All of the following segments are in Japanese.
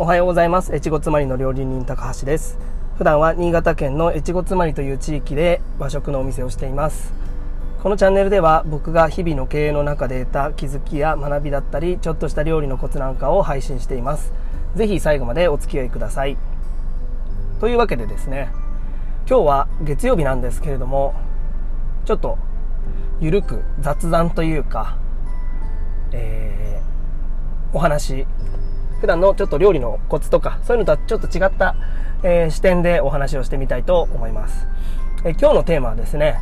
おはようございます。越後妻りの料理人高橋です。普段は新潟県の越後妻りという地域で和食のお店をしています。このチャンネルでは僕が日々の経営の中で得た気づきや学びだったりちょっとした料理のコツなんかを配信しています。ぜひ最後までお付き合いください。というわけでですね今日は月曜日なんですけれどもちょっとゆるく雑談というか、えー、お話普段のちょっと料理のコツとか、そういうのとはちょっと違った、えー、視点でお話をしてみたいと思います。え、今日のテーマはですね、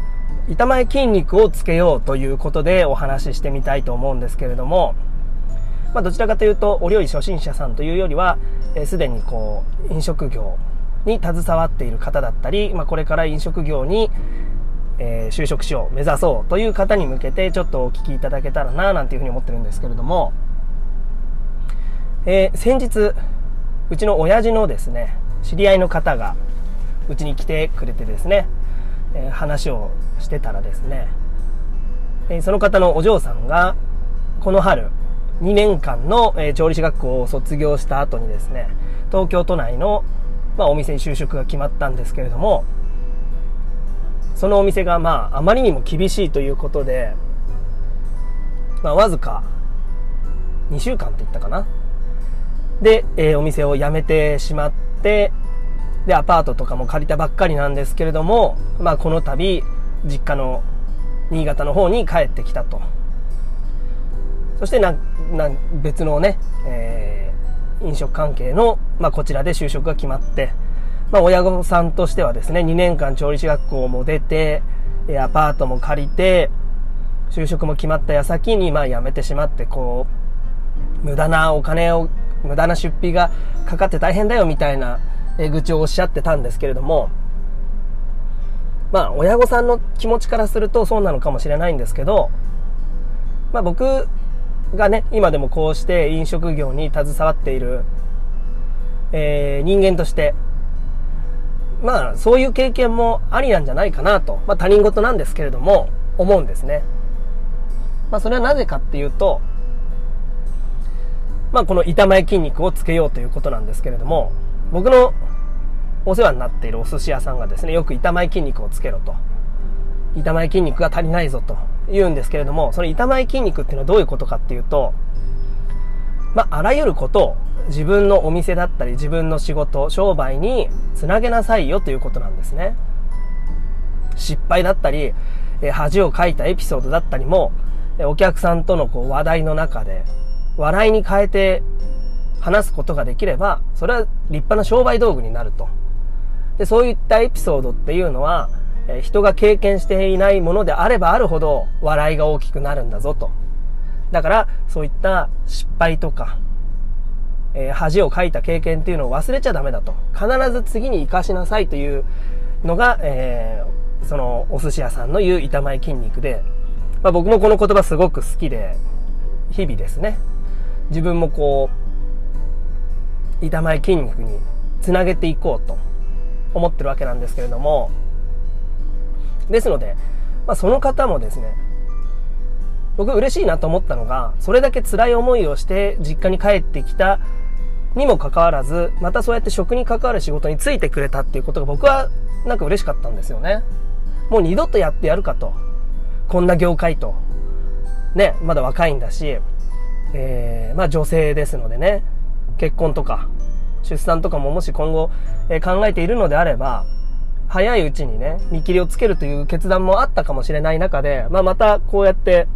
板前筋肉をつけようということでお話ししてみたいと思うんですけれども、まあ、どちらかというとお料理初心者さんというよりはすで、えー、にこう飲食業に携わっている方だったり、まあ、これから飲食業に、えー、就職しよう目指そうという方に向けてちょっとお聞きいただけたらななんていうふうに思ってるんですけれどもえー、先日うちの親父のですね知り合いの方がうちに来てくれてですね、えー、話をしてたらですね、えー、その方のお嬢さんがこの春2年間の、え調理師学校を卒業した後にですね東京都内の、まあ、お店に就職が決まったんですけれどもそのお店がまああまりにも厳しいということで、まあ、わずか2週間って言ったかなで、えー、お店を辞めてしまって、で、アパートとかも借りたばっかりなんですけれども、まあ、この度、実家の新潟の方に帰ってきたと。そしてな、な、別のね、えー、飲食関係の、まあ、こちらで就職が決まって、まあ、親御さんとしてはですね、2年間調理師学校も出て、アパートも借りて、就職も決まった矢先に、まあ、辞めてしまって、こう、無駄なお金を無駄な出費がかかって大変だよみたいな、愚痴をおっしゃってたんですけれども、まあ、親御さんの気持ちからするとそうなのかもしれないんですけど、まあ僕がね、今でもこうして飲食業に携わっている、えー、人間として、まあそういう経験もありなんじゃないかなと、まあ他人事なんですけれども、思うんですね。まあそれはなぜかっていうと、まあ、この板前筋肉をつけようということなんですけれども、僕のお世話になっているお寿司屋さんがですね、よく板前筋肉をつけろと。板前筋肉が足りないぞと言うんですけれども、その板前筋肉っていうのはどういうことかっていうと、まあ、あらゆることを自分のお店だったり自分の仕事、商売につなげなさいよということなんですね。失敗だったり、恥をかいたエピソードだったりも、お客さんとのこう話題の中で笑いに変えて話すことができれば、それは立派な商売道具になると。で、そういったエピソードっていうのは、え人が経験していないものであればあるほど笑いが大きくなるんだぞと。だから、そういった失敗とか、えー、恥をかいた経験っていうのを忘れちゃダメだと。必ず次に活かしなさいというのが、えー、そのお寿司屋さんの言う板前筋肉で、まあ、僕もこの言葉すごく好きで、日々ですね、自分もこう、板前筋肉につなげていこうと思ってるわけなんですけれども、ですので、まあ、その方もですね、僕嬉しいなと思ったのが、それだけ辛い思いをして実家に帰ってきたにもかかわらず、またそうやって食に関わる仕事についてくれたっていうことが僕はなんか嬉しかったんですよね。もう二度とやってやるかと。こんな業界と。ね、まだ若いんだし、えー、まあ女性ですのでね、結婚とか、出産とかももし今後、えー、考えているのであれば、早いうちにね、見切りをつけるという決断もあったかもしれない中で、まあまたこうやって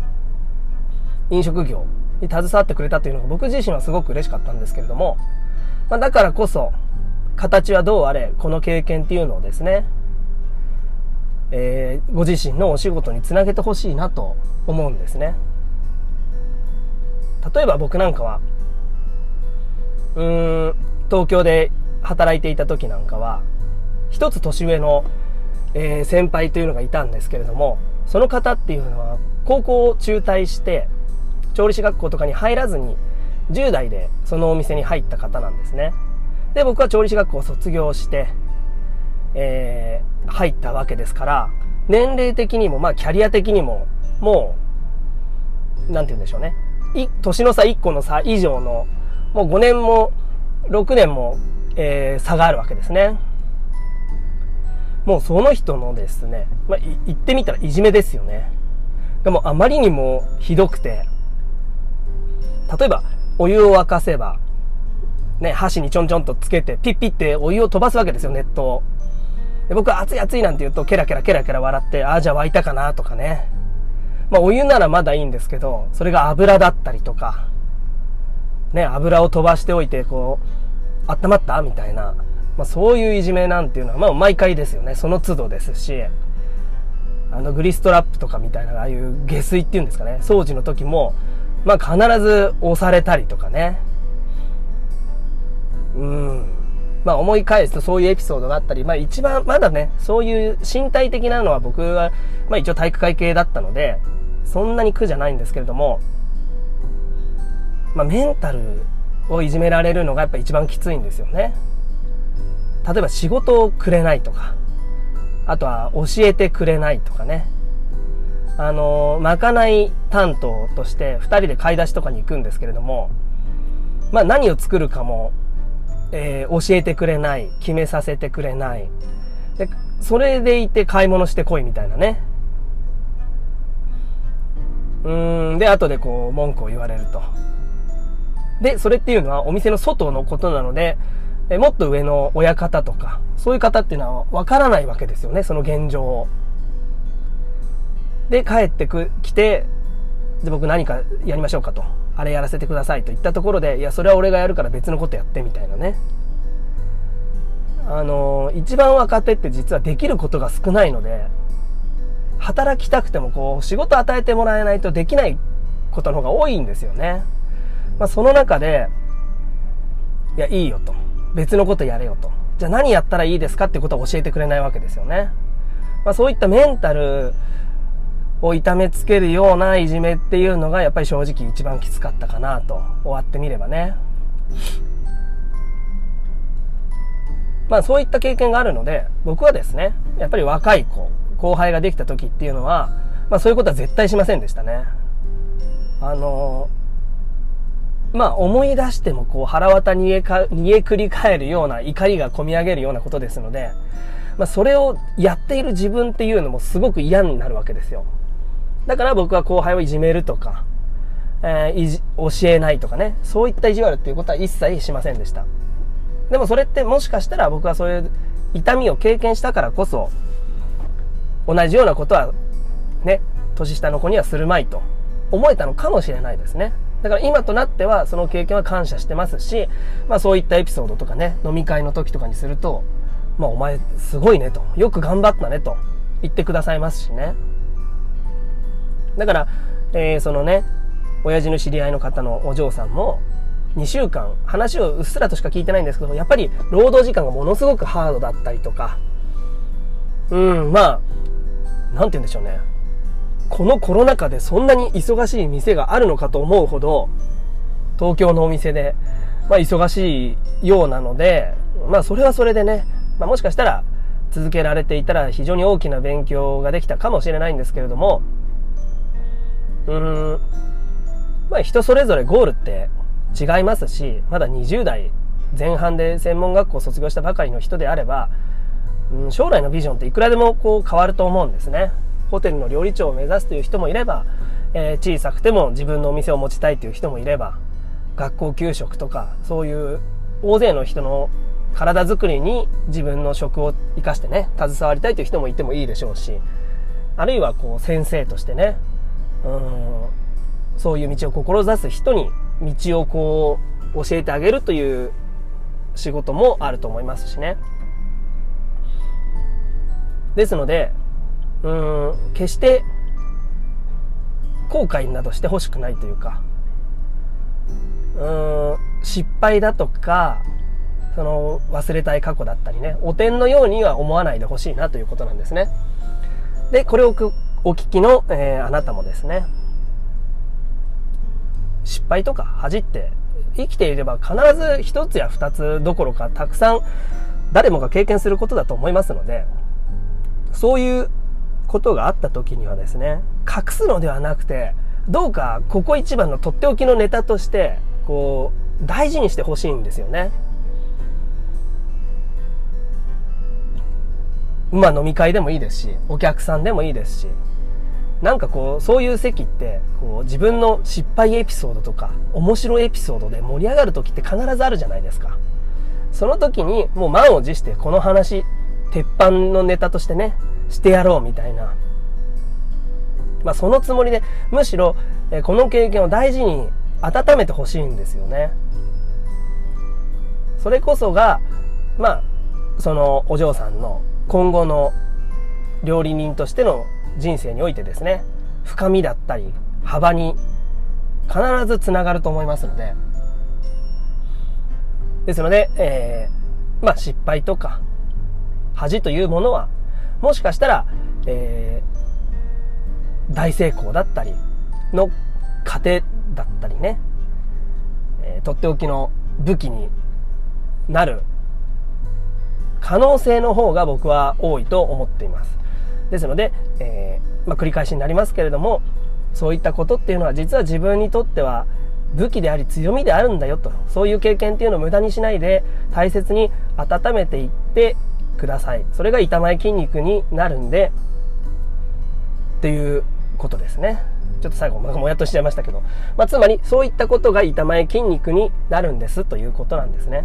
飲食業に携わってくれたというのが僕自身はすごく嬉しかったんですけれども、まあだからこそ、形はどうあれ、この経験っていうのをですね、えー、ご自身のお仕事につなげてほしいなと思うんですね。例えば僕なんかは、うーん、東京で働いていた時なんかは、一つ年上の、えー、先輩というのがいたんですけれども、その方っていうのは、高校を中退して、調理師学校とかに入らずに、10代でそのお店に入った方なんですね。で、僕は調理師学校を卒業して、えー、入ったわけですから、年齢的にも、まあ、キャリア的にも、もう、なんて言うんでしょうね。年の差1個の差以上の、もう5年も6年も、えー、差があるわけですね。もうその人のですね、まあ、言ってみたらいじめですよね。でもあまりにもひどくて、例えばお湯を沸かせば、ね、箸にちょんちょんとつけて、ピッピってお湯を飛ばすわけですよ、熱湯で僕は熱い熱いなんて言うと、ケラケラケラケラ笑って、ああ、じゃあ沸いたかなとかね。まあお湯ならまだいいんですけど、それが油だったりとか、ね、油を飛ばしておいて、こう、温まった？みたいな。まあそういういじめなんていうのは、まあ毎回ですよね。その都度ですし、あのグリストラップとかみたいな、ああいう下水っていうんですかね。掃除の時も、まあ必ず押されたりとかね。うん。まあ思い返すとそういうエピソードがあったり、まあ一番まだね、そういう身体的なのは僕は、まあ一応体育会系だったので、そんなに苦じゃないんですけれども、まあメンタルをいじめられるのがやっぱ一番きついんですよね。例えば仕事をくれないとか、あとは教えてくれないとかね。あの、まかない担当として2人で買い出しとかに行くんですけれども、まあ何を作るかもえー、教えてくれない、決めさせてくれない。で、それでいて買い物してこいみたいなね。うん、で、後でこう、文句を言われると。で、それっていうのはお店の外のことなので、えもっと上の親方とか、そういう方っていうのはわからないわけですよね、その現状を。で、帰ってく、来て、で、僕何かやりましょうかと。あれやらせてくださいと言ったところで、いや、それは俺がやるから別のことやってみたいなね。あの、一番若手って実はできることが少ないので、働きたくてもこう、仕事与えてもらえないとできないことの方が多いんですよね。まあ、その中で、いや、いいよと。別のことやれよと。じゃあ何やったらいいですかってことは教えてくれないわけですよね。まあ、そういったメンタルを痛めつけるようないじめっていうのがやっぱり正直一番きつかったかなと終わってみればねまあそういった経験があるので僕はですねやっぱり若い子後輩ができた時っていうのはまあそういうことは絶対しませんでしたねあのまあ思い出してもこう腹渡逃げか逃げ繰り返るような怒りが込み上げるようなことですのでまあそれをやっている自分っていうのもすごく嫌になるわけですよだから僕は後輩をいじめるとか、えー、教えないとかね、そういった意地悪っていうことは一切しませんでした。でもそれってもしかしたら僕はそういう痛みを経験したからこそ、同じようなことはね、年下の子にはするまいと思えたのかもしれないですね。だから今となってはその経験は感謝してますし、まあそういったエピソードとかね、飲み会の時とかにすると、まあお前すごいねと、よく頑張ったねと言ってくださいますしね。だから、えー、そのね、親父の知り合いの方のお嬢さんも、2週間、話をうっすらとしか聞いてないんですけど、やっぱり労働時間がものすごくハードだったりとか、うん、まあ、なんて言うんでしょうね。このコロナ禍でそんなに忙しい店があるのかと思うほど、東京のお店で、まあ忙しいようなので、まあそれはそれでね、まあもしかしたら続けられていたら非常に大きな勉強ができたかもしれないんですけれども、うん、まあ人それぞれゴールって違いますし、まだ20代前半で専門学校を卒業したばかりの人であれば、うん、将来のビジョンっていくらでもこう変わると思うんですね。ホテルの料理長を目指すという人もいれば、えー、小さくても自分のお店を持ちたいという人もいれば、学校給食とか、そういう大勢の人の体づくりに自分の職を生かしてね、携わりたいという人もいてもいいでしょうし、あるいはこう先生としてね、うんそういう道を志す人に道をこう教えてあげるという仕事もあると思いますしね。ですので、うん、決して後悔などしてほしくないというか、うん、失敗だとか、その忘れたい過去だったりね、汚点のようには思わないでほしいなということなんですね。で、これをお聞きの、えー、あなたもですね、失敗とか恥って生きていれば必ず一つや二つどころかたくさん誰もが経験することだと思いますので、そういうことがあった時にはですね、隠すのではなくて、どうかここ一番のとっておきのネタとして、こう、大事にしてほしいんですよね。まあ飲み会でもいいですし、お客さんでもいいですし、なんかこう、そういう席って、こう、自分の失敗エピソードとか、面白いエピソードで盛り上がる時って必ずあるじゃないですか。その時に、もう満を持して、この話、鉄板のネタとしてね、してやろうみたいな。まあそのつもりで、むしろ、えこの経験を大事に温めてほしいんですよね。それこそが、まあ、そのお嬢さんの今後の料理人としての人生においてですね、深みだったり、幅に必ずつながると思いますので、ですので、えー、まあ失敗とか、恥というものは、もしかしたら、えー、大成功だったりの過程だったりね、えー、とっておきの武器になる可能性の方が僕は多いと思っています。ですので、えー、まあ、繰り返しになりますけれども、そういったことっていうのは実は自分にとっては武器であり強みであるんだよと、そういう経験っていうのを無駄にしないで大切に温めていってください。それが痛前筋肉になるんで、っていうことですね。ちょっと最後もやっとしちゃいましたけど。まあ、つまりそういったことが痛前筋肉になるんですということなんですね。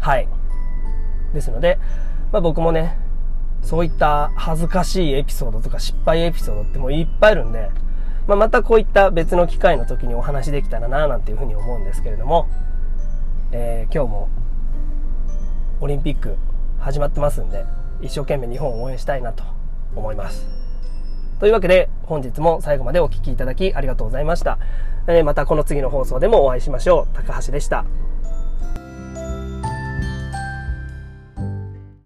はい。ですので、まあ、僕もね、そういった恥ずかしいエピソードとか失敗エピソードってもういっぱいあるんで、まあ、またこういった別の機会の時にお話できたらななんていうふうに思うんですけれども、えー、今日もオリンピック始まってますんで、一生懸命日本を応援したいなと思います。というわけで、本日も最後までお聴きいただきありがとうございました。えー、またこの次の放送でもお会いしましょう。高橋でした。